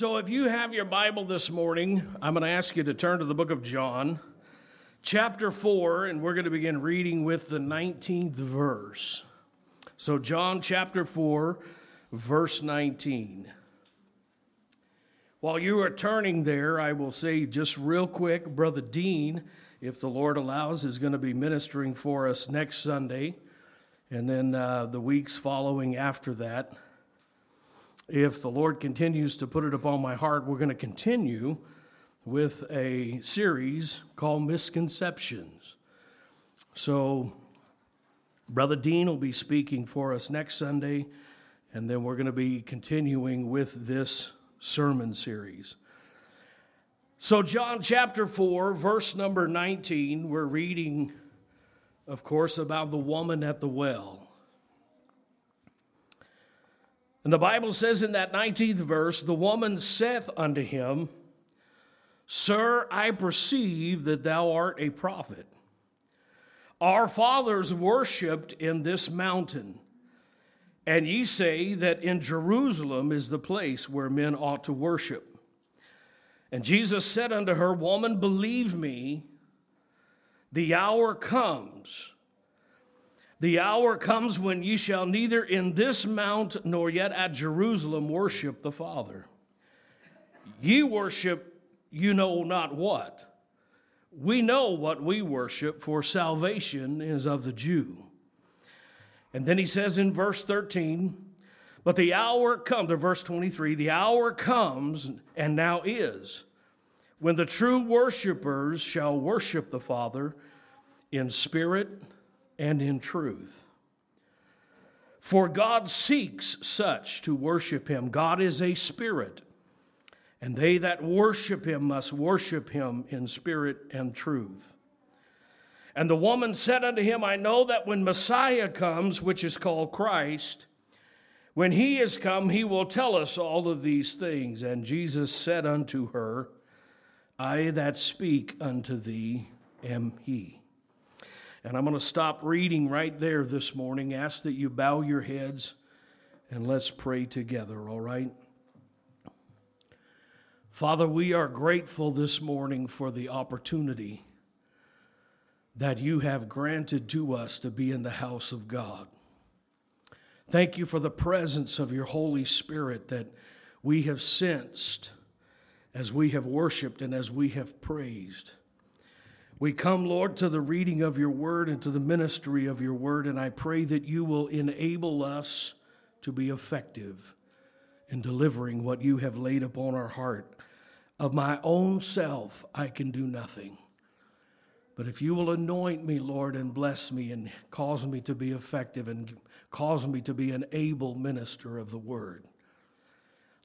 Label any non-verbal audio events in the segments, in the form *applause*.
So, if you have your Bible this morning, I'm going to ask you to turn to the book of John, chapter 4, and we're going to begin reading with the 19th verse. So, John chapter 4, verse 19. While you are turning there, I will say just real quick Brother Dean, if the Lord allows, is going to be ministering for us next Sunday, and then uh, the weeks following after that if the Lord continues to put it upon my heart, we're going to continue with a series called Misconceptions. So, Brother Dean will be speaking for us next Sunday, and then we're going to be continuing with this sermon series. So, John chapter 4, verse number 19, we're reading, of course, about the woman at the well. And the Bible says in that 19th verse, the woman saith unto him, Sir, I perceive that thou art a prophet. Our fathers worshipped in this mountain, and ye say that in Jerusalem is the place where men ought to worship. And Jesus said unto her, Woman, believe me, the hour comes the hour comes when ye shall neither in this mount nor yet at Jerusalem worship the Father. Ye worship you know not what. We know what we worship, for salvation is of the Jew. And then he says in verse 13, but the hour comes, or verse 23, the hour comes and now is when the true worshipers shall worship the Father in spirit and in truth. For God seeks such to worship him. God is a spirit, and they that worship him must worship him in spirit and truth. And the woman said unto him, I know that when Messiah comes, which is called Christ, when he is come, he will tell us all of these things. And Jesus said unto her, I that speak unto thee am he. And I'm going to stop reading right there this morning. Ask that you bow your heads and let's pray together, all right? Father, we are grateful this morning for the opportunity that you have granted to us to be in the house of God. Thank you for the presence of your Holy Spirit that we have sensed as we have worshiped and as we have praised. We come, Lord, to the reading of your word and to the ministry of your word, and I pray that you will enable us to be effective in delivering what you have laid upon our heart. Of my own self, I can do nothing. But if you will anoint me, Lord, and bless me and cause me to be effective and cause me to be an able minister of the word,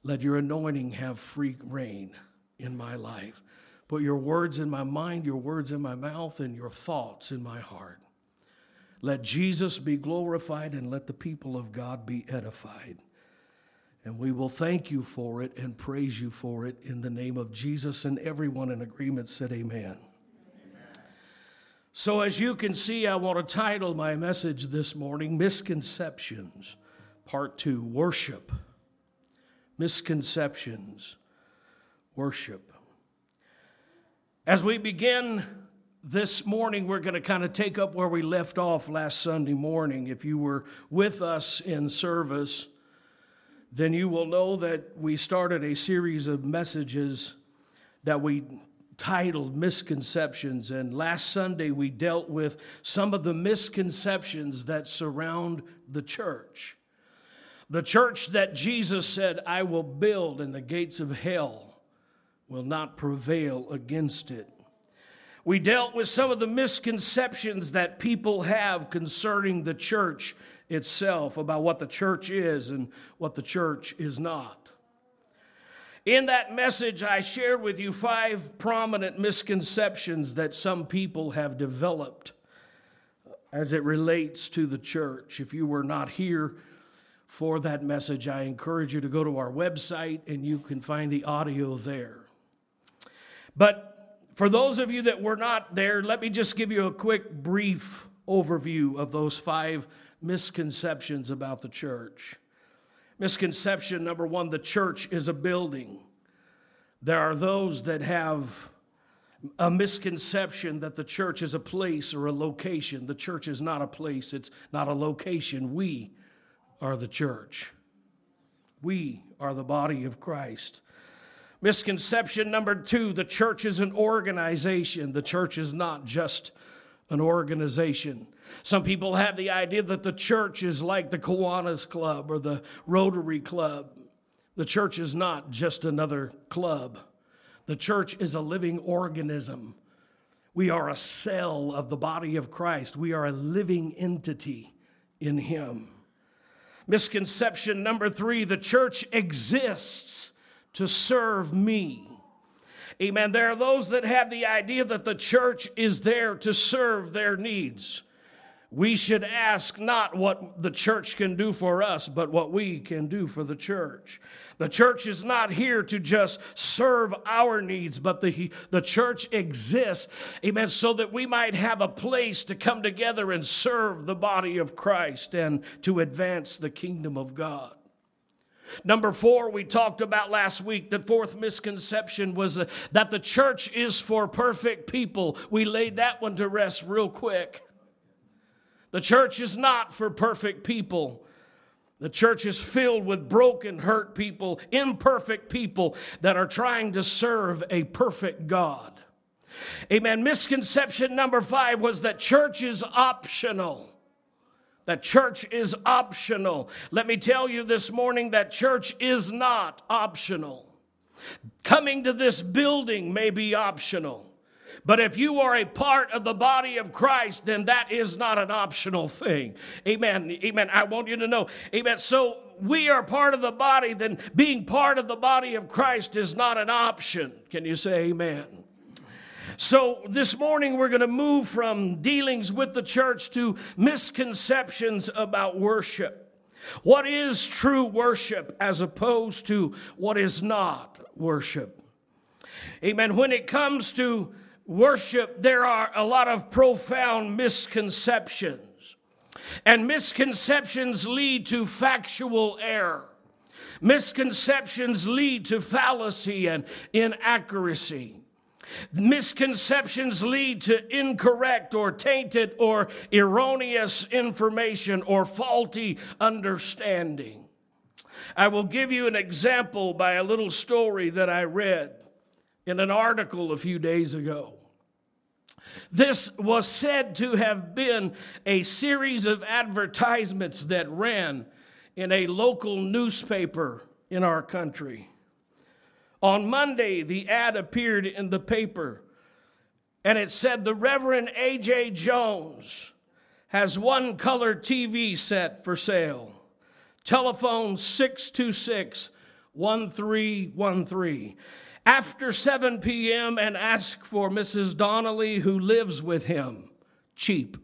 let your anointing have free reign in my life. Put your words in my mind, your words in my mouth, and your thoughts in my heart. Let Jesus be glorified and let the people of God be edified. And we will thank you for it and praise you for it in the name of Jesus. And everyone in agreement said, Amen. Amen. So, as you can see, I want to title my message this morning Misconceptions, Part Two Worship. Misconceptions, Worship. As we begin this morning, we're going to kind of take up where we left off last Sunday morning. If you were with us in service, then you will know that we started a series of messages that we titled Misconceptions. And last Sunday, we dealt with some of the misconceptions that surround the church. The church that Jesus said, I will build, and the gates of hell will not prevail against it. We dealt with some of the misconceptions that people have concerning the church itself, about what the church is and what the church is not. In that message, I shared with you five prominent misconceptions that some people have developed as it relates to the church. If you were not here for that message, I encourage you to go to our website and you can find the audio there. But for those of you that were not there, let me just give you a quick, brief overview of those five misconceptions about the church. Misconception number one the church is a building. There are those that have a misconception that the church is a place or a location. The church is not a place, it's not a location. We are the church. We are the body of Christ. Misconception number two the church is an organization. The church is not just an organization. Some people have the idea that the church is like the Kiwanis Club or the Rotary Club. The church is not just another club, the church is a living organism. We are a cell of the body of Christ, we are a living entity in Him. Misconception number three the church exists to serve me. Amen. There are those that have the idea that the church is there to serve their needs. We should ask not what the church can do for us, but what we can do for the church. The church is not here to just serve our needs, but the, the church exists, amen, so that we might have a place to come together and serve the body of Christ and to advance the kingdom of God. Number four, we talked about last week. The fourth misconception was uh, that the church is for perfect people. We laid that one to rest real quick. The church is not for perfect people. The church is filled with broken, hurt people, imperfect people that are trying to serve a perfect God. Amen. Misconception number five was that church is optional. That church is optional. Let me tell you this morning that church is not optional. Coming to this building may be optional. But if you are a part of the body of Christ, then that is not an optional thing. Amen. Amen. I want you to know. Amen. So we are part of the body, then being part of the body of Christ is not an option. Can you say amen? So, this morning we're going to move from dealings with the church to misconceptions about worship. What is true worship as opposed to what is not worship? Amen. When it comes to worship, there are a lot of profound misconceptions. And misconceptions lead to factual error. Misconceptions lead to fallacy and inaccuracy. Misconceptions lead to incorrect or tainted or erroneous information or faulty understanding. I will give you an example by a little story that I read in an article a few days ago. This was said to have been a series of advertisements that ran in a local newspaper in our country. On Monday, the ad appeared in the paper and it said the Reverend A.J. Jones has one color TV set for sale. Telephone 626 1313 after 7 p.m. and ask for Mrs. Donnelly, who lives with him. Cheap.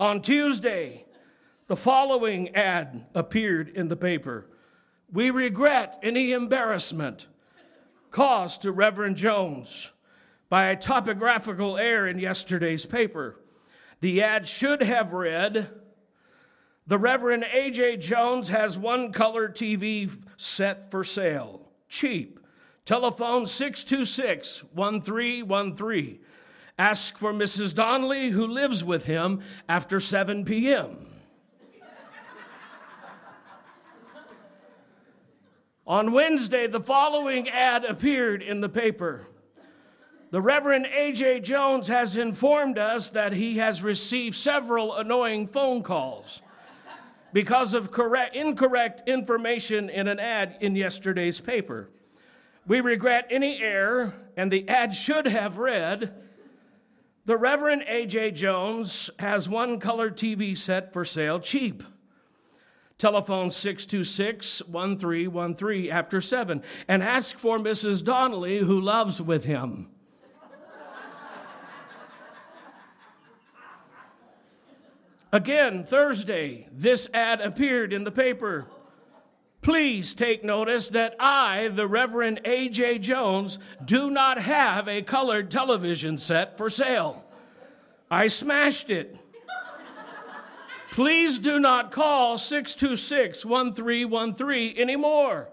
On Tuesday, the following ad appeared in the paper We regret any embarrassment caused to Reverend Jones by a topographical error in yesterday's paper. The ad should have read The Reverend A.J. Jones has one color TV set for sale cheap. Telephone 626 1313. Ask for Mrs. Donnelly, who lives with him after 7 p.m. On Wednesday, the following ad appeared in the paper. The Reverend A.J. Jones has informed us that he has received several annoying phone calls because of correct, incorrect information in an ad in yesterday's paper. We regret any error, and the ad should have read The Reverend A.J. Jones has one color TV set for sale cheap. Telephone 626 1313 after 7 and ask for Mrs. Donnelly, who loves with him. Again, Thursday, this ad appeared in the paper. Please take notice that I, the Reverend A.J. Jones, do not have a colored television set for sale. I smashed it. Please do not call 626 1313 anymore.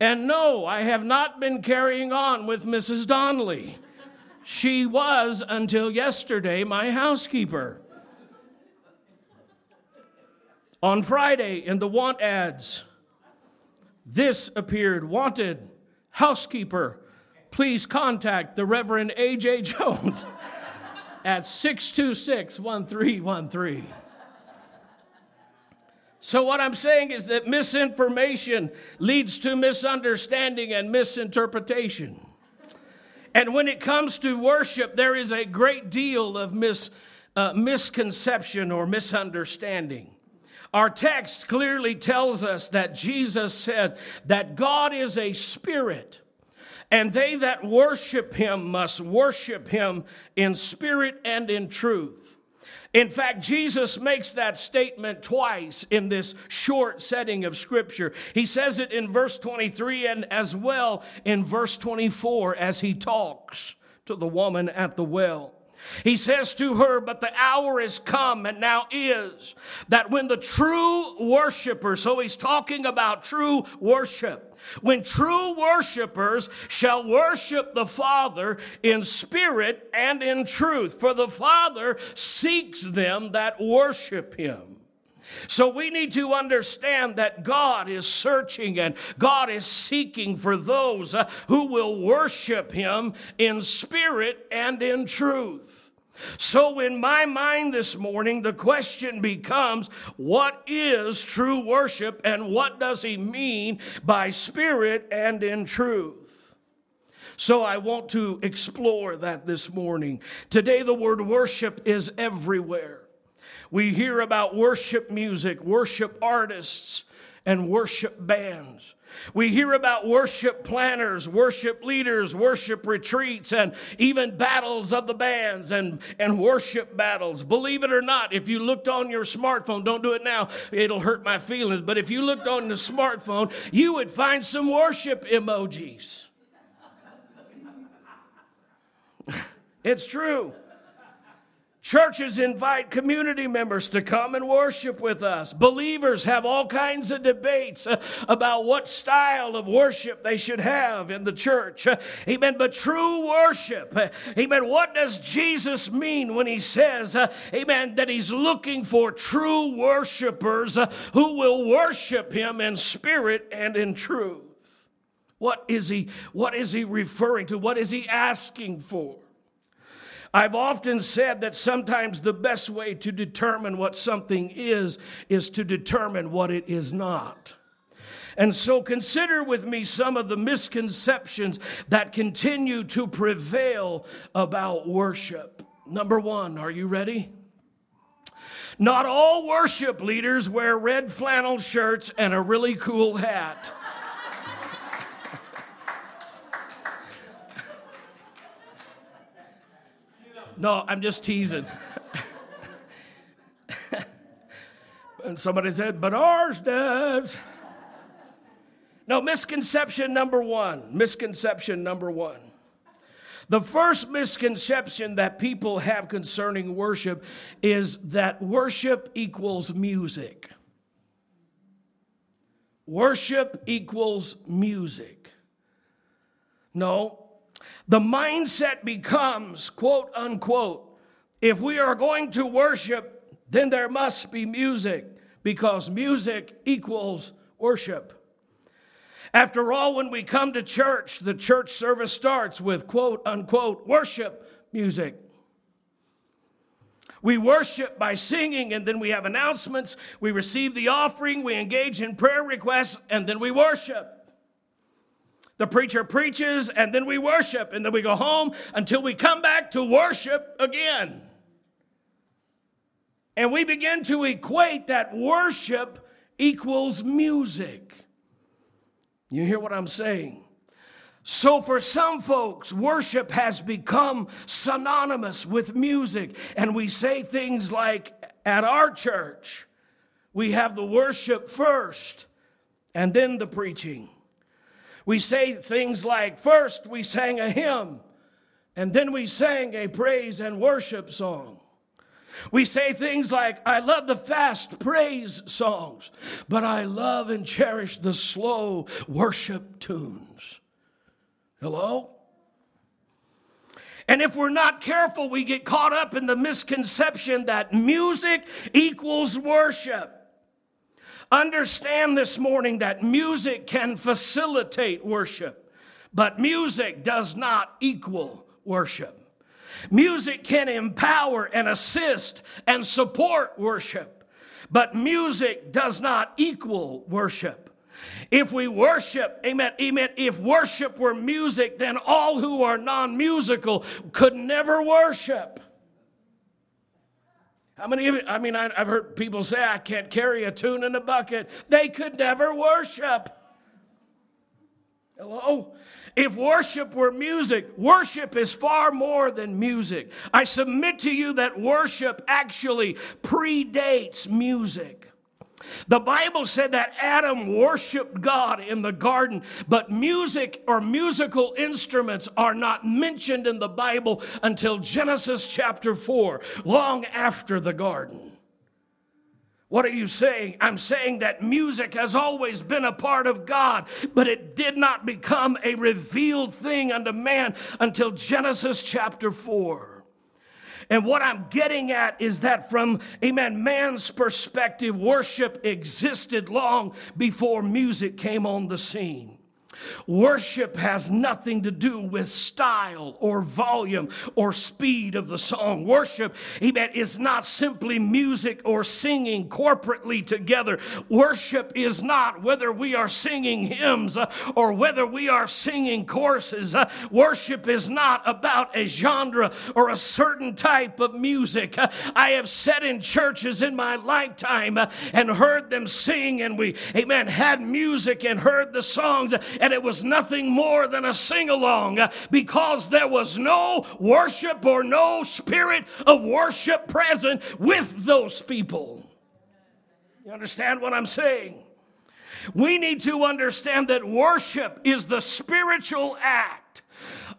And no, I have not been carrying on with Mrs. Donnelly. She was, until yesterday, my housekeeper. On Friday, in the want ads, this appeared wanted housekeeper. Please contact the Reverend A.J. Jones *laughs* at 626 1313. So, what I'm saying is that misinformation leads to misunderstanding and misinterpretation. And when it comes to worship, there is a great deal of mis, uh, misconception or misunderstanding. Our text clearly tells us that Jesus said that God is a spirit, and they that worship him must worship him in spirit and in truth. In fact, Jesus makes that statement twice in this short setting of Scripture. He says it in verse 23 and as well in verse 24 as he talks to the woman at the well. He says to her, But the hour is come and now is that when the true worshiper, so he's talking about true worship, when true worshipers shall worship the Father in spirit and in truth, for the Father seeks them that worship him. So we need to understand that God is searching and God is seeking for those uh, who will worship Him in spirit and in truth. So, in my mind this morning, the question becomes what is true worship and what does he mean by spirit and in truth? So, I want to explore that this morning. Today, the word worship is everywhere. We hear about worship music, worship artists, and worship bands. We hear about worship planners, worship leaders, worship retreats, and even battles of the bands and, and worship battles. Believe it or not, if you looked on your smartphone, don't do it now, it'll hurt my feelings, but if you looked on the smartphone, you would find some worship emojis. *laughs* it's true. Churches invite community members to come and worship with us. Believers have all kinds of debates uh, about what style of worship they should have in the church. Uh, amen. But true worship, uh, amen. What does Jesus mean when he says, amen, that he's looking for true worshipers who will worship him in spirit and in truth? What is he, what is he referring to? What is he asking for? I've often said that sometimes the best way to determine what something is is to determine what it is not. And so consider with me some of the misconceptions that continue to prevail about worship. Number one, are you ready? Not all worship leaders wear red flannel shirts and a really cool hat. No, I'm just teasing. and somebody said, but ours does. No, misconception number one. Misconception number one. The first misconception that people have concerning worship is that worship equals music. Worship equals music. No, the mindset becomes, quote unquote, if we are going to worship, then there must be music because music equals worship. After all, when we come to church, the church service starts with quote unquote worship music. We worship by singing, and then we have announcements. We receive the offering, we engage in prayer requests, and then we worship. The preacher preaches, and then we worship, and then we go home until we come back to worship again. And we begin to equate that worship equals music. You hear what I'm saying? So, for some folks, worship has become synonymous with music, and we say things like, at our church, we have the worship first and then the preaching. We say things like, first we sang a hymn, and then we sang a praise and worship song. We say things like, I love the fast praise songs, but I love and cherish the slow worship tunes. Hello? And if we're not careful, we get caught up in the misconception that music equals worship. Understand this morning that music can facilitate worship, but music does not equal worship. Music can empower and assist and support worship, but music does not equal worship. If we worship, amen, amen, if worship were music, then all who are non musical could never worship. How many of you, I mean, I, have heard people say, I can't carry a tune in a bucket. They could never worship. Hello? If worship were music, worship is far more than music. I submit to you that worship actually predates music. The Bible said that Adam worshiped God in the garden, but music or musical instruments are not mentioned in the Bible until Genesis chapter 4, long after the garden. What are you saying? I'm saying that music has always been a part of God, but it did not become a revealed thing unto man until Genesis chapter 4. And what I'm getting at is that from, amen, man's perspective, worship existed long before music came on the scene. Worship has nothing to do with style or volume or speed of the song. Worship, amen, is not simply music or singing corporately together. Worship is not whether we are singing hymns uh, or whether we are singing choruses. Uh, worship is not about a genre or a certain type of music. Uh, I have sat in churches in my lifetime and heard them sing, and we, amen, had music and heard the songs, and it was nothing more than a sing along uh, because there was no worship or no spirit of worship present with those people. You understand what I'm saying? We need to understand that worship is the spiritual act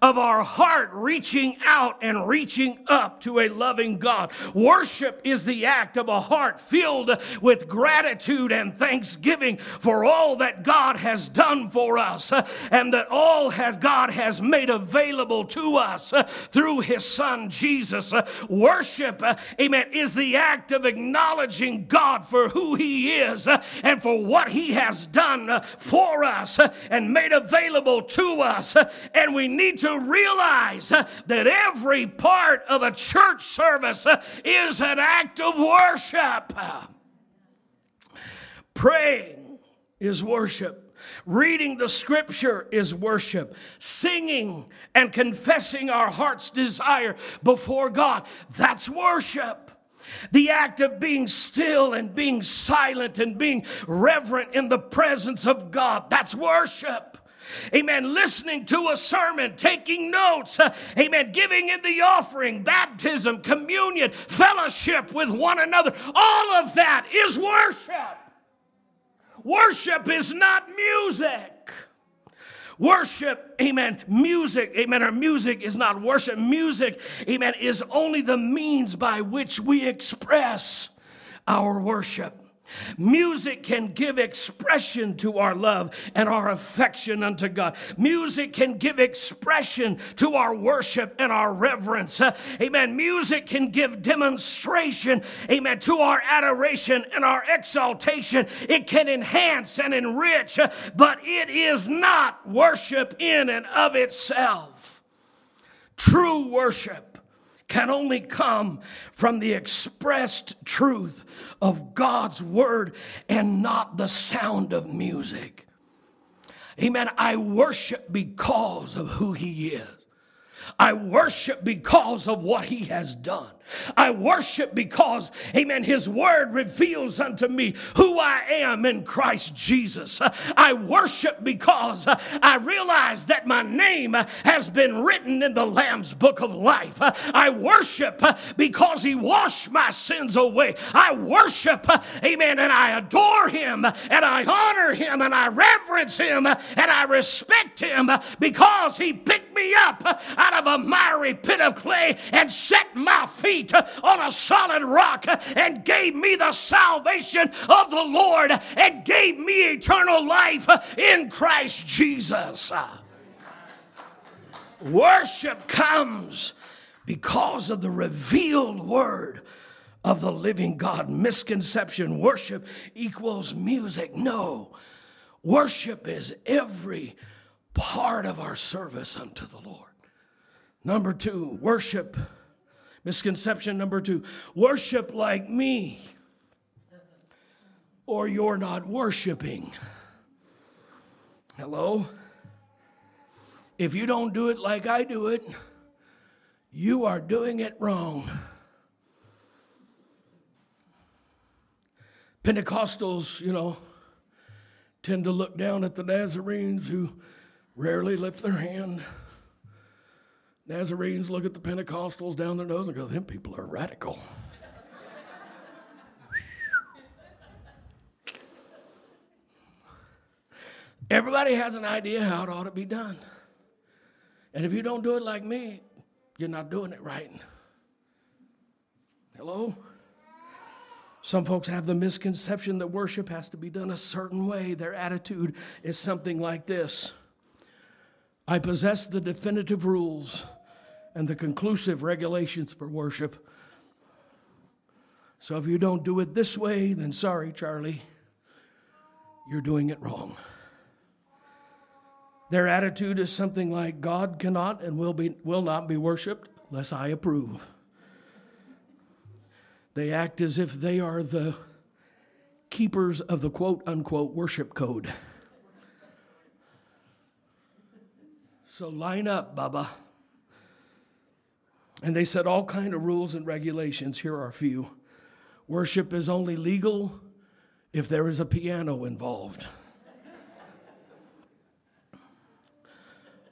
of our heart reaching out and reaching up to a loving God. Worship is the act of a heart filled with gratitude and thanksgiving for all that God has done for us uh, and that all has God has made available to us uh, through his son Jesus. Uh, worship, amen, is the act of acknowledging God for who he is and for what he has done for us and made available to us. And we need to realize uh, that every part of a church service uh, is an act of worship. Praying is worship. Reading the scripture is worship. Singing and confessing our heart's desire before God, that's worship. The act of being still and being silent and being reverent in the presence of God, that's worship. Amen. Listening to a sermon, taking notes. Uh, amen. Giving in the offering, baptism, communion, fellowship with one another. All of that is worship. Worship is not music. Worship, amen, music, amen, our music is not worship. Music, amen, is only the means by which we express our worship. Music can give expression to our love and our affection unto God. Music can give expression to our worship and our reverence. Uh, amen. Music can give demonstration, amen, to our adoration and our exaltation. It can enhance and enrich, uh, but it is not worship in and of itself. True worship can only come from the expressed truth of God's word and not the sound of music. Amen. I worship because of who He is. I worship because of what He has done. I worship because, amen, His word reveals unto me who I am in Christ Jesus. I worship because I realize that my name has been written in the Lamb's book of life. I worship because He washed my sins away. I worship, amen, and I adore Him and I honor Him and I reverence Him and I respect Him because He picked me up out of a miry pit of clay and set my feet on a solid rock and gave me the salvation of the Lord and gave me eternal life in Christ Jesus. Worship comes because of the revealed word of the living God. Misconception worship equals music. No, worship is every part of our service unto the Lord. Number two, worship. Misconception number two worship like me, or you're not worshiping. Hello? If you don't do it like I do it, you are doing it wrong. Pentecostals, you know, tend to look down at the Nazarenes who rarely lift their hand. Nazarenes look at the Pentecostals down their nose and go, them people are radical. Everybody has an idea how it ought to be done. And if you don't do it like me, you're not doing it right. Hello? Some folks have the misconception that worship has to be done a certain way. Their attitude is something like this I possess the definitive rules and the conclusive regulations for worship. So if you don't do it this way, then sorry, Charlie, you're doing it wrong. Their attitude is something like God cannot and will, be, will not be worshiped unless I approve. They act as if they are the keepers of the quote unquote worship code. So line up, Baba. And they set all kind of rules and regulations. Here are a few. Worship is only legal if there is a piano involved.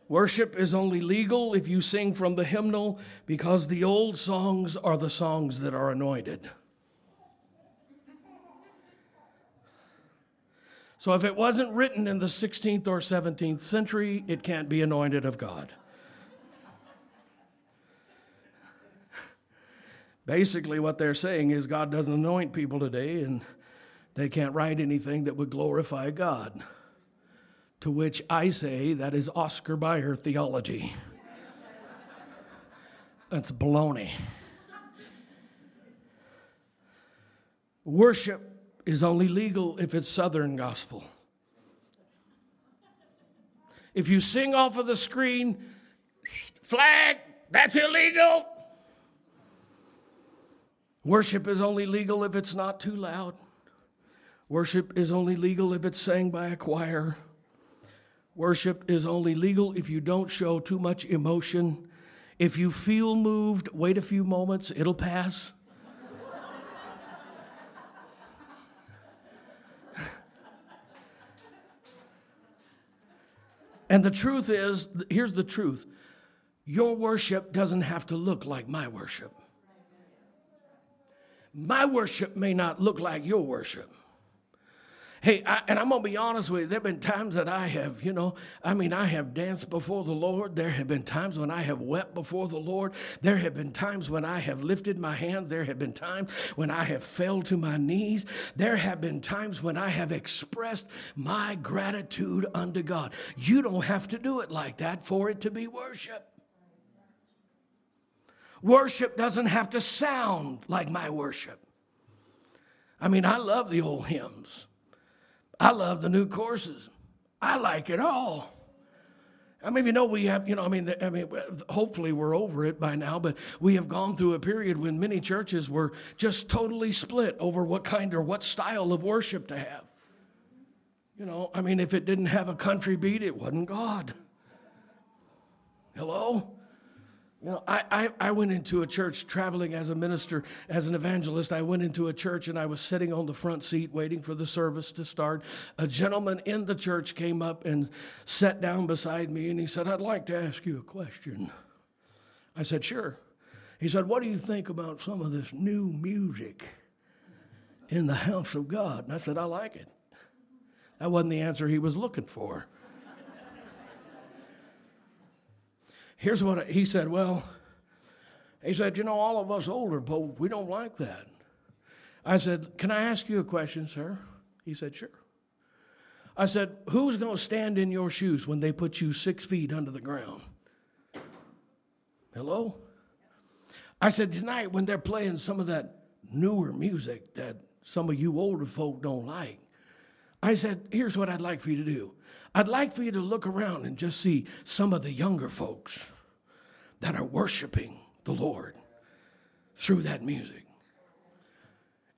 Worship is only legal if you sing from the hymnal because the old songs are the songs that are anointed. So if it wasn't written in the 16th or 17th century, it can't be anointed of God. Basically, what they're saying is God doesn't anoint people today, and they can't write anything that would glorify God. To which I say that is Oscar Mayer theology. That's baloney. Worship is only legal if it's Southern gospel. If you sing off of the screen, flag, that's illegal. Worship is only legal if it's not too loud. Worship is only legal if it's sang by a choir. Worship is only legal if you don't show too much emotion. If you feel moved, wait a few moments, it'll pass. *laughs* and the truth is here's the truth your worship doesn't have to look like my worship. My worship may not look like your worship. Hey, I, and I'm going to be honest with you, there have been times that I have, you know, I mean, I have danced before the Lord. There have been times when I have wept before the Lord. There have been times when I have lifted my hands. There have been times when I have fell to my knees. There have been times when I have expressed my gratitude unto God. You don't have to do it like that for it to be worship. Worship doesn't have to sound like my worship. I mean, I love the old hymns. I love the new courses. I like it all. I mean, you know, we have, you know, I mean, I mean, hopefully we're over it by now, but we have gone through a period when many churches were just totally split over what kind or what style of worship to have. You know, I mean, if it didn't have a country beat, it wasn't God. Hello? You know, I, I, I, went into a church traveling as a minister, as an evangelist. I went into a church and I was sitting on the front seat waiting for the service to start. A gentleman in the church came up and sat down beside me and he said, I'd like to ask you a question. I said, Sure. He said, What do you think about some of this new music in the house of God? And I said, I like it. That wasn't the answer he was looking for. Here's what he said. Well, he said, you know, all of us older folks, we don't like that. I said, can I ask you a question, sir? He said, sure. I said, who's going to stand in your shoes when they put you six feet under the ground? Hello? I said, tonight when they're playing some of that newer music that some of you older folk don't like, I said, here's what I'd like for you to do. I'd like for you to look around and just see some of the younger folks that are worshiping the Lord through that music.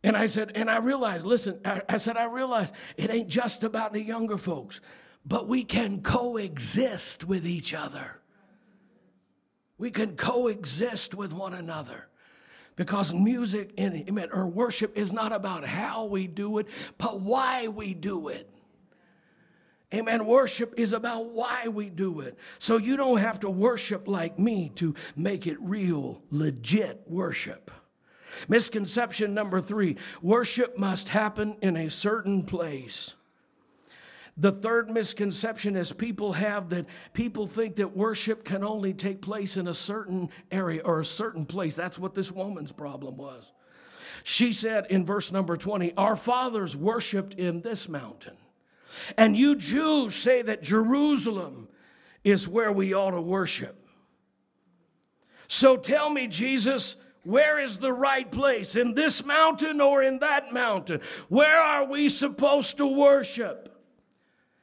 And I said, and I realized, listen, I, I, said, I realized it ain't just about the younger folks, but we can coexist with each other. We can coexist with one another. Because music and or worship is not about how we do it, but why we do it. Amen. Worship is about why we do it. So you don't have to worship like me to make it real, legit worship. Misconception number three worship must happen in a certain place. The third misconception is people have that people think that worship can only take place in a certain area or a certain place. That's what this woman's problem was. She said in verse number 20, Our fathers worshiped in this mountain. And you Jews say that Jerusalem is where we ought to worship. So tell me, Jesus, where is the right place? In this mountain or in that mountain? Where are we supposed to worship?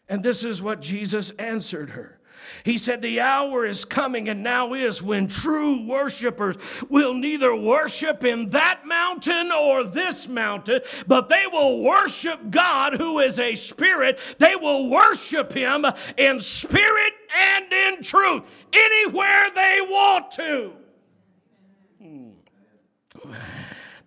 And this is what Jesus answered her. He said, The hour is coming and now is when true worshipers will neither worship in that mountain or this mountain, but they will worship God who is a spirit. They will worship Him in spirit and in truth, anywhere they want to. Hmm.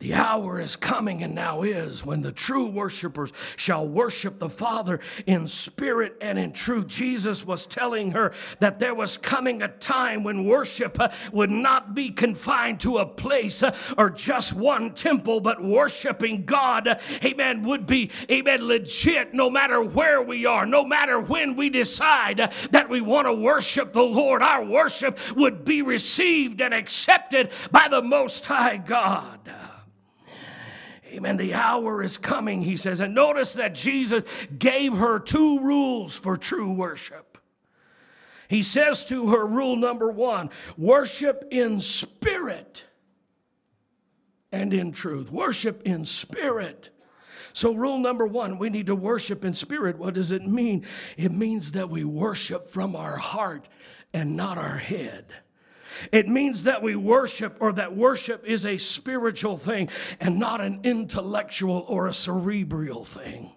The hour is coming and now is when the true worshipers shall worship the Father in spirit and in truth. Jesus was telling her that there was coming a time when worship uh, would not be confined to a place uh, or just one temple, but worshiping God, uh, amen, would be, amen, legit no matter where we are, no matter when we decide that we want to worship the Lord. Our worship would be received and accepted by the Most High God. Amen. The hour is coming, he says. And notice that Jesus gave her two rules for true worship. He says to her, rule number one worship in spirit and in truth. Worship in spirit. So, rule number one, we need to worship in spirit. What does it mean? It means that we worship from our heart and not our head. It means that we worship or that worship is a spiritual thing and not an intellectual or a cerebral thing.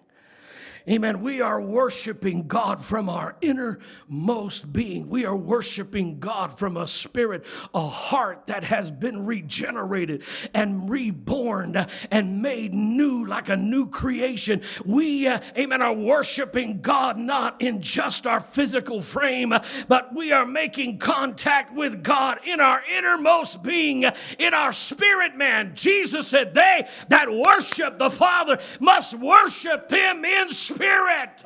Amen. We are worshiping God from our innermost being. We are worshiping God from a spirit, a heart that has been regenerated and reborn and made new like a new creation. We, uh, amen, are worshiping God not in just our physical frame, but we are making contact with God in our innermost being, in our spirit man. Jesus said, They that worship the Father must worship Him in spirit spirit.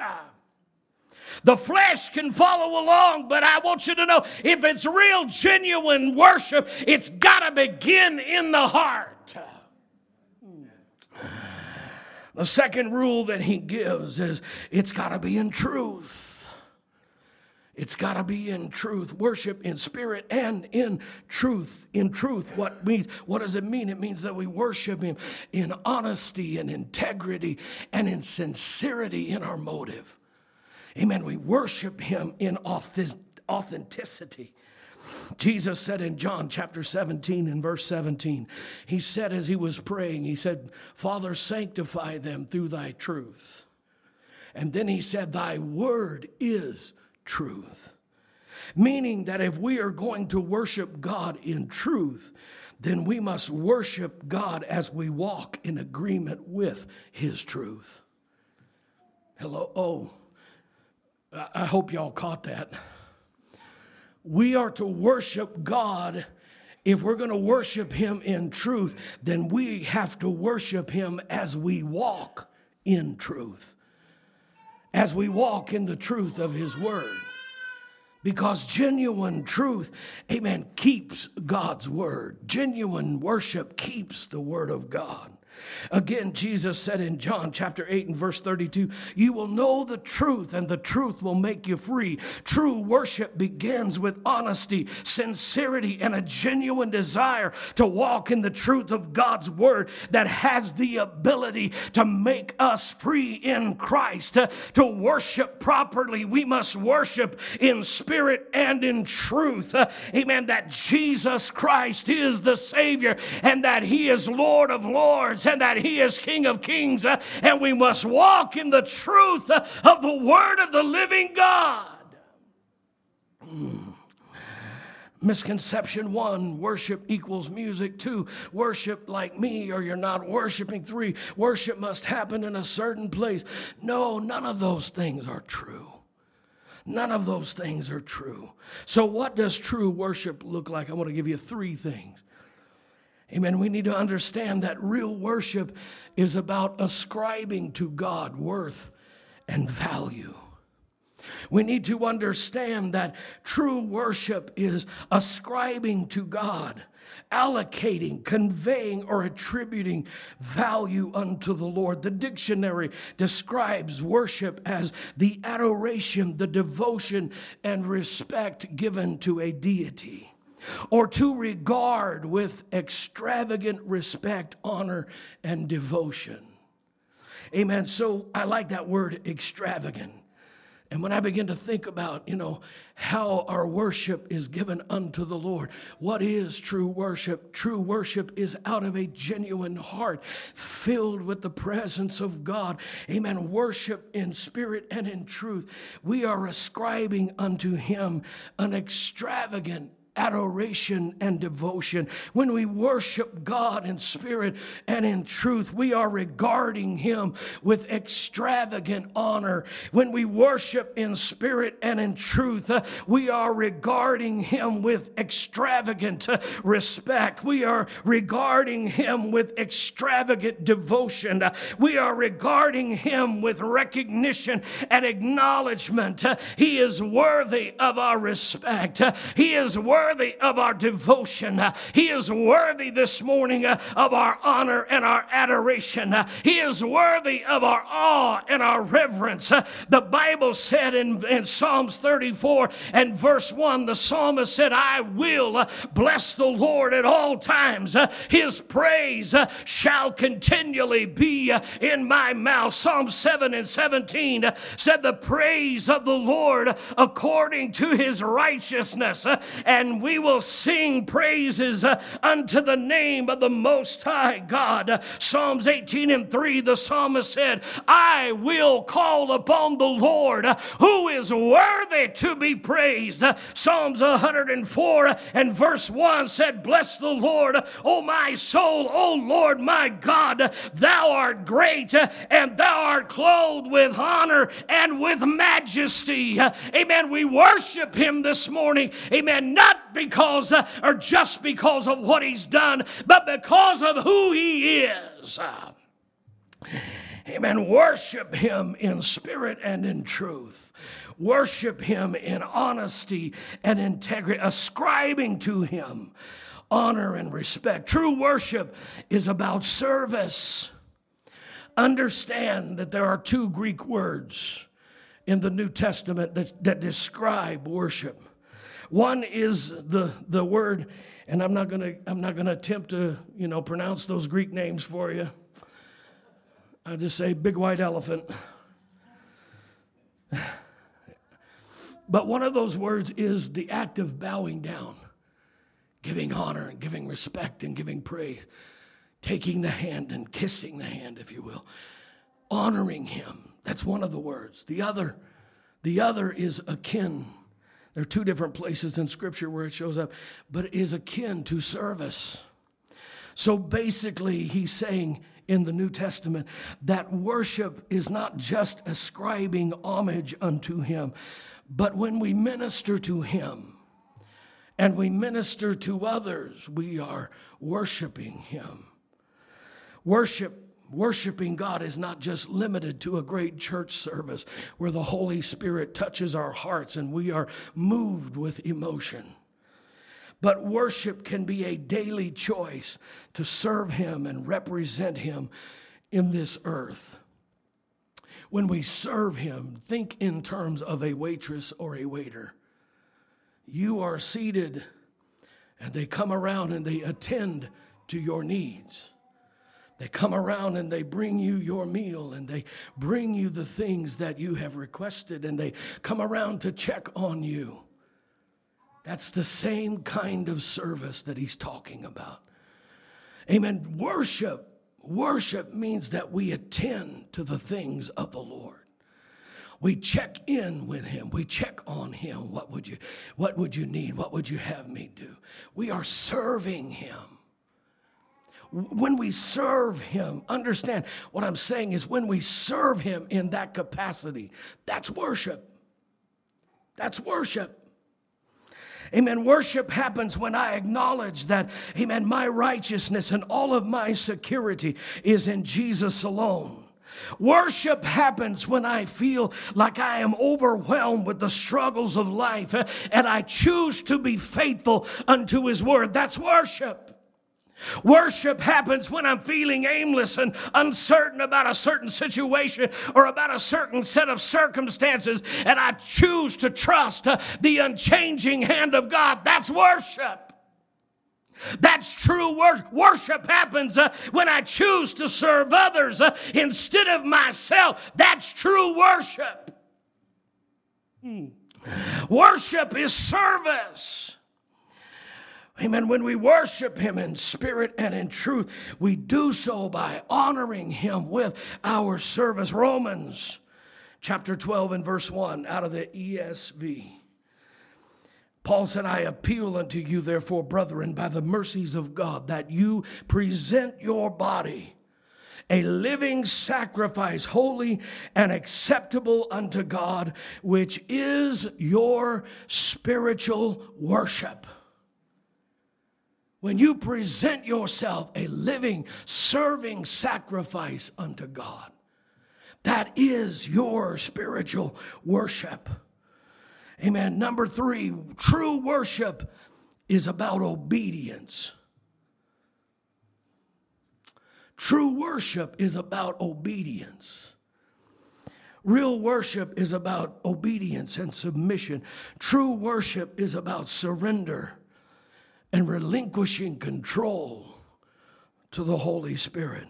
The flesh can follow along, but I want you to know if it's real, genuine worship, it's got to begin in the heart. The second rule that he gives is it's got to be in truth. It's got to be in truth. Worship in spirit and in truth. In truth, what means? What does it mean? It means that we worship Him in honesty and integrity and in sincerity in our motive. Amen. We worship Him in authenticity. Jesus said in John chapter 17 and verse 17, He said as He was praying, He said, Father, sanctify them through Thy truth. And then He said, Thy word is truth. Meaning that if we are going to worship God in truth, then we must worship God as we walk in agreement with His truth. Hello? Oh, I hope y'all caught that. We are to worship God. If we're going to worship Him in truth, then we have to worship Him as we walk in truth as we walk in the truth of His Word. Because genuine truth, amen, keeps God's word. Genuine worship keeps the word of God. Again, Jesus said in John chapter 8 and verse 32, You will know the truth, and the truth will make you free. True worship begins with honesty, sincerity, and a genuine desire to walk in the truth of God's word that has the ability to make us free in Christ. To, to worship properly, we must worship in spirit and in truth. Amen. That Jesus Christ is the Savior and that He is Lord of Lords and that He is King of Kings, uh, and we must walk in the truth uh, of the Word of the living God. Hmm. Misconception one, worship equals music. Two, worship like me or you're not worshiping. Three, worship must happen in a certain place. No, none of those things are true. None of those things are true. So, what does true worship look like? I want to give you three things. Amen. We need to understand that real worship is about ascribing to God worth and value. We need to understand that true worship is ascribing to God, allocating, conveying, or attributing value unto the Lord. The dictionary describes worship as the adoration, the devotion, and respect given to a deity or to regard with extravagant respect, honor, and devotion. Amen. So I like that word extravagant. And when I begin to think about, you know, how our worship is given unto the Lord, what is true worship? True worship is out of a genuine heart filled with the presence of God. Amen. Worship in spirit and in truth. We are ascribing unto Him an extravagant adoration and devotion. When we worship God in spirit and in truth, we are regarding Him with extravagant honor. When we worship in spirit and in truth, uh, we are regarding Him with extravagant uh, respect. We are regarding Him with extravagant devotion. Uh, we are regarding Him with recognition and acknowledgement. Uh, he is worthy of our respect. Uh, he is worthy worthy of our devotion. He is worthy this morning uh, of our honor and our adoration. He is worthy of our awe and our reverence. Uh, the Bible said in, in Psalms 34 and verse 1, the psalmist said, I will uh, bless the Lord at all times. Uh, his praise shall continually be in my mouth. Psalm 7 and 17 said, The praise of the Lord according to his righteousness and we will sing praises uh, unto the name of the Most High God. Psalms 18 and 3, the psalmist said, I will call upon the Lord who is worthy to be praised. Psalms 104 and verse 1 said, Bless the Lord, O my soul, O Lord my God, thou art great and thou art clothed with honor and with majesty. Amen. We worship him this morning. Amen. Not because uh, or just because of what he's done, but because of who he is. Amen. Worship him in spirit and in truth. Worship him in honesty and integrity, ascribing to him honor and respect. True worship is about service. Understand that there are two Greek words in the New Testament that, that describe worship. One is the, the word, and I'm not gonna I'm not gonna attempt to you know pronounce those Greek names for you. I just say big white elephant. But one of those words is the act of bowing down, giving honor and giving respect and giving praise, taking the hand and kissing the hand, if you will, honoring him. That's one of the words. The other, the other is akin there are two different places in Scripture where it shows up, but it is akin to service. So basically, he's saying in the New Testament that worship is not just ascribing homage unto him, but when we minister to him and we minister to others, we are worshiping him. Worship Worshiping God is not just limited to a great church service where the Holy Spirit touches our hearts and we are moved with emotion. But worship can be a daily choice to serve Him and represent Him in this earth. When we serve Him, think in terms of a waitress or a waiter. You are seated, and they come around and they attend to your needs. They come around and they bring you your meal and they bring you the things that you have requested and they come around to check on you. That's the same kind of service that he's talking about. Amen. Worship, worship means that we attend to the things of the Lord. We check in with him. We check on him. What would you what would you need? What would you have me do? We are serving him when we serve Him, understand what I'm saying is when we serve Him in that capacity, that's worship. That's worship. Amen. Worship happens when I acknowledge that, amen, my righteousness and all of my security is in Jesus alone. Worship happens when I feel like I am overwhelmed with the struggles of life eh, and I choose to be faithful unto His word. That's worship. Worship happens when I'm feeling aimless and uncertain about a certain situation or about a certain set of circumstances, and I choose to trust uh, the unchanging hand of God. That's worship. That's true worship. Worship happens uh, when I choose to serve others uh, instead of myself. That's true worship. Hmm. Worship is service. Amen. When we worship Him in spirit and in truth, we do so by honoring Him with our service. Romans chapter 12 and verse 1 out of the ESV. Paul said, I appeal unto you, therefore, brethren, by the mercies of God, that you present your body a living sacrifice, holy and acceptable unto God, which is your spiritual worship. When you present yourself a living, serving sacrifice unto God, that is your spiritual worship. Amen. Number three, true worship is about obedience. True worship is about obedience. Real worship is about obedience and submission. True worship is about surrender and relinquishing control to the Holy Spirit.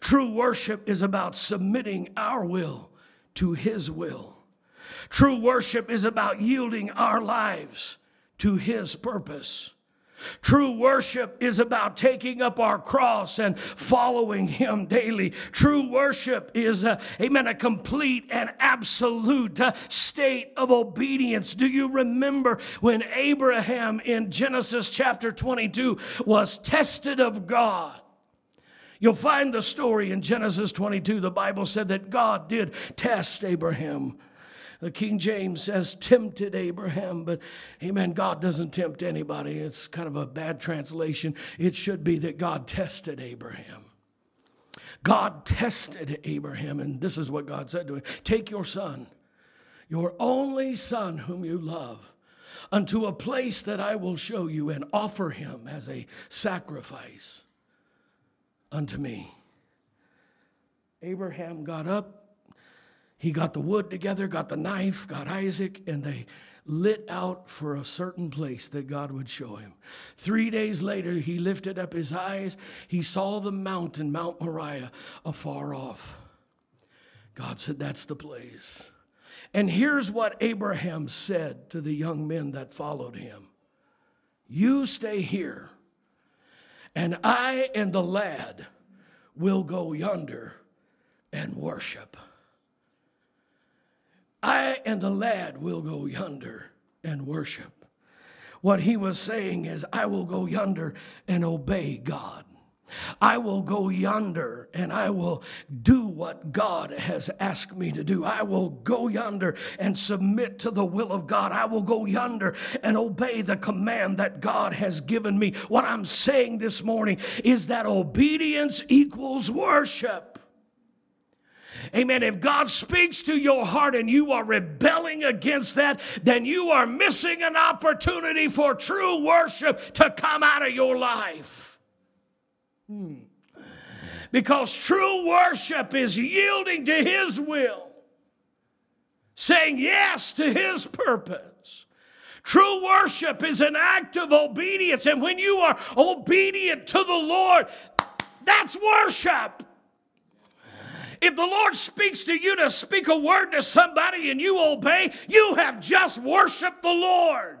True worship is about submitting our will to His will. True worship is about yielding our lives to His purpose. True worship is about taking up our cross and following Him daily. True worship is, a, amen, a complete and absolute uh, state of obedience. Do you remember when Abraham in Genesis chapter 22 was tested of God? You'll find the story in Genesis 22. The Bible said that God did test Abraham. The King James says tempted Abraham, but amen, God doesn't tempt anybody. It's kind of a bad translation. It should be that God tested Abraham. God tested Abraham, and this is what God said to him Take your son, your only son whom you love, unto a place that I will show you, and offer him as a sacrifice unto me. Abraham got up, he got the wood together, got the knife, got Isaac, and they lit out for a certain place that God would show him. Three days later, he lifted up his eyes. He saw the mountain, Mount Moriah, afar off. God said, That's the place. And here's what Abraham said to the young men that followed him You stay here, and I and the lad will go yonder and worship. I and the lad will go yonder and worship. What he was saying is, I will go yonder and obey God. I will go yonder and I will do what God has asked me to do. I will go yonder and submit to the will of God. I will go yonder and obey the command that God has given me. What I'm saying this morning is that obedience equals worship. Amen. If God speaks to your heart and you are rebelling against that, then you are missing an opportunity for true worship to come out of your life. Hmm. Because true worship is yielding to His will, saying yes to His purpose. True worship is an act of obedience. And when you are obedient to the Lord, that's worship. If the Lord speaks to you to speak a word to somebody and you obey, you have just worshiped the Lord.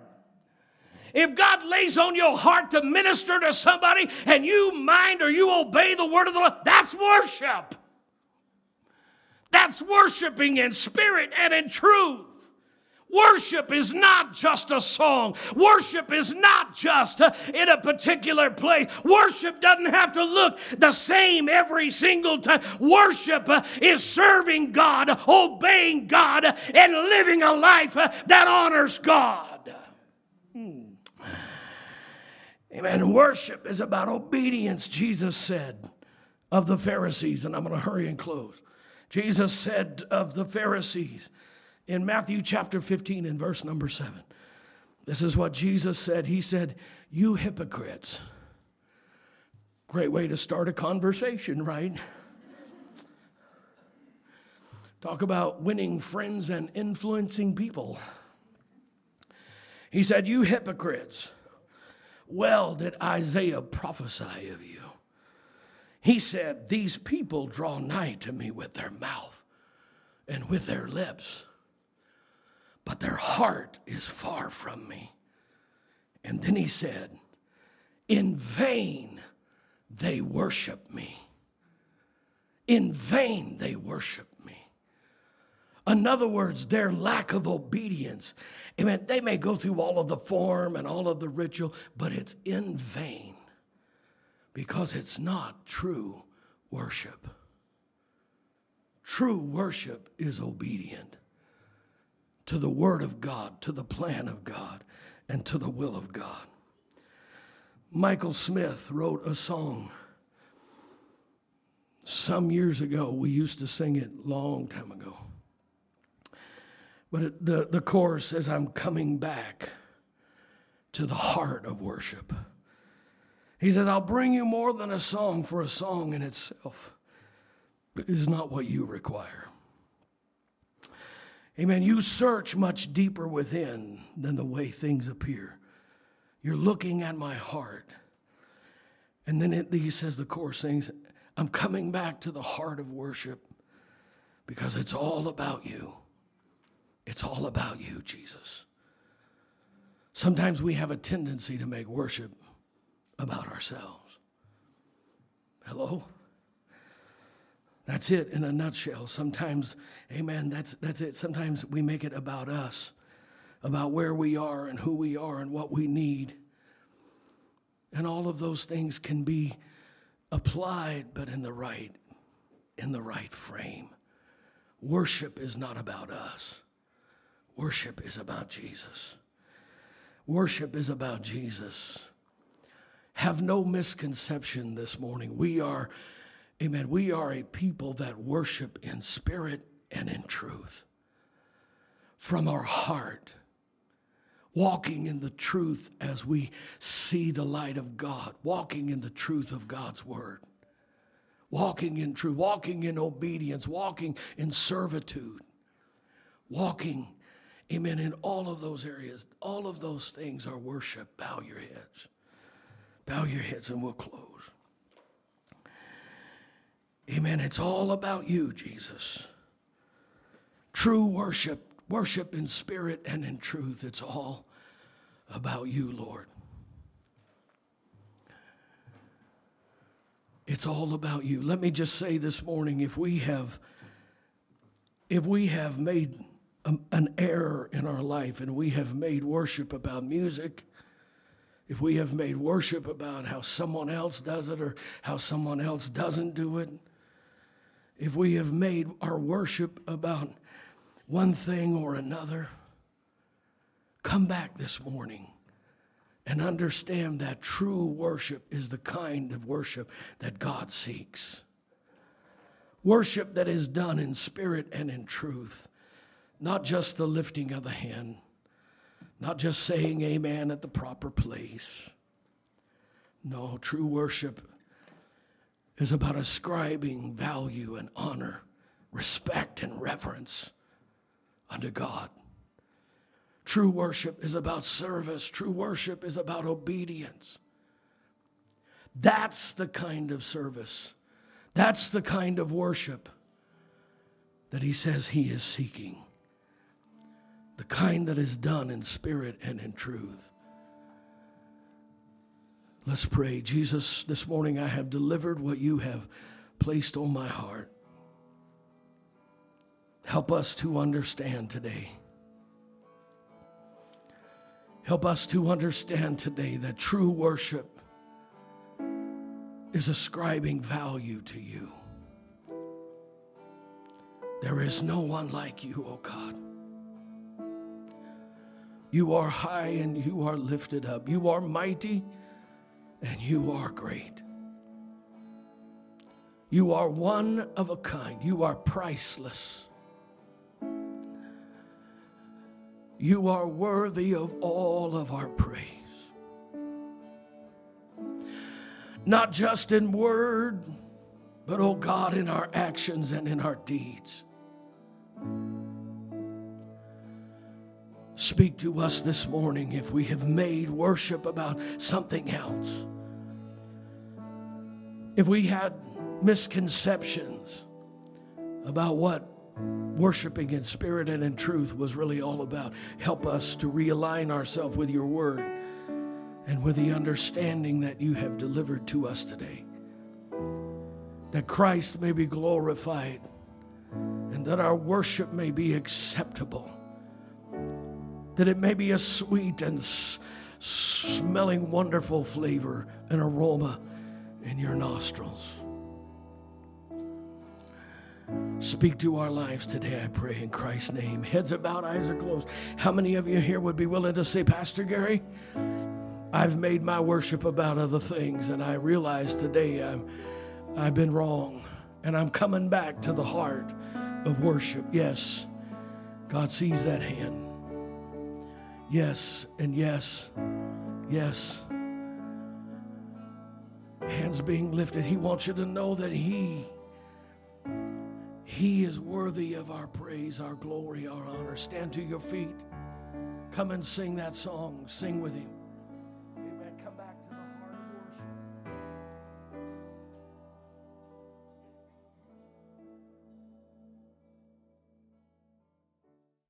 If God lays on your heart to minister to somebody and you mind or you obey the word of the Lord, that's worship. That's worshiping in spirit and in truth. Worship is not just a song. Worship is not just uh, in a particular place. Worship doesn't have to look the same every single time. Worship uh, is serving God, obeying God, and living a life uh, that honors God. Amen. Worship is about obedience, Jesus said of the Pharisees. And I'm going to hurry and close. Jesus said of the Pharisees in Matthew chapter 15 and verse number 7. This is what Jesus said. He said, You hypocrites. Great way to start a conversation, right? Talk about winning friends and influencing people. He said, You hypocrites well did Isaiah prophesy of you. He said, These people draw nigh to me with their mouth and with their lips, but their heart is far from me. And then he said, In vain they worship me. In vain they worship me. In other words, their lack of obedience Amen. They may go through all of the form and all of the ritual, but it's in vain because it's not true worship. True worship is obedient to the Word of God, to the plan of God, and to the will of God. Michael Smith wrote a song some years ago. We used to sing it long time ago. But it, the, the chorus says, I'm coming back to the heart of worship. He says, I'll bring you more than a song, for a song in itself is not what you require. Amen. You search much deeper within than the way things appear. You're looking at my heart. And then it, he says, the chorus sings, I'm coming back to the heart of worship because it's all about you. It's all about you, Jesus. Sometimes we have a tendency to make worship about ourselves. Hello? That's it in a nutshell. Sometimes, amen, that's, that's it. Sometimes we make it about us, about where we are and who we are and what we need. And all of those things can be applied, but in the right, in the right frame. Worship is not about us. Worship is about Jesus. Worship is about Jesus. Have no misconception this morning. We are, amen, we are a people that worship in spirit and in truth. From our heart, walking in the truth as we see the light of God, walking in the truth of God's word, walking in truth, walking in obedience, walking in servitude, walking Amen. In all of those areas, all of those things are worship. Bow your heads. Bow your heads and we'll close. Amen. It's all about you, Jesus. True worship, worship in spirit and in truth. It's all about you, Lord. It's all about you. Let me just say this morning if we have if we have made um, an error in our life and we have made worship about music. if we have made worship about how someone else does it or how someone else doesn't do it, if we have made our worship about one thing or another, come back this morning and understand that true worship is the kind of worship that God seeks. Worship that is done in spirit and in truth, not just the lifting of the hand not just saying amen at the proper place. No, true worship is about ascribing value and honor, respect and reverence unto God. True worship is about service. True worship is about obedience. That's the kind of service. That's the kind of worship that he says he is seeking the kind that is done in spirit and in truth. Let's pray. Jesus, this morning I have delivered what you have placed on my heart. Help us to understand today. Help us to understand today that true worship is ascribing value to you. There is no one like you, O oh God. You are high and you are lifted up. You are mighty and you are great. You are one of a kind. You are priceless. You are worthy of all of our praise. Not just in word, but, oh God, in our actions and in our deeds. Speak to us this morning if we have made worship about something else. If we had misconceptions about what worshiping in spirit and in truth was really all about, help us to realign ourselves with your word and with the understanding that you have delivered to us today. That Christ may be glorified and that our worship may be acceptable that it may be a sweet and s- smelling wonderful flavor and aroma in your nostrils. Speak to our lives today, I pray, in Christ's name. Heads about, eyes are closed. How many of you here would be willing to say, Pastor Gary, I've made my worship about other things, and I realize today I'm, I've been wrong, and I'm coming back to the heart of worship. Yes, God sees that hand. Yes, and yes, yes. Hands being lifted. He wants you to know that He, He is worthy of our praise, our glory, our honor. Stand to your feet. Come and sing that song. Sing with Him.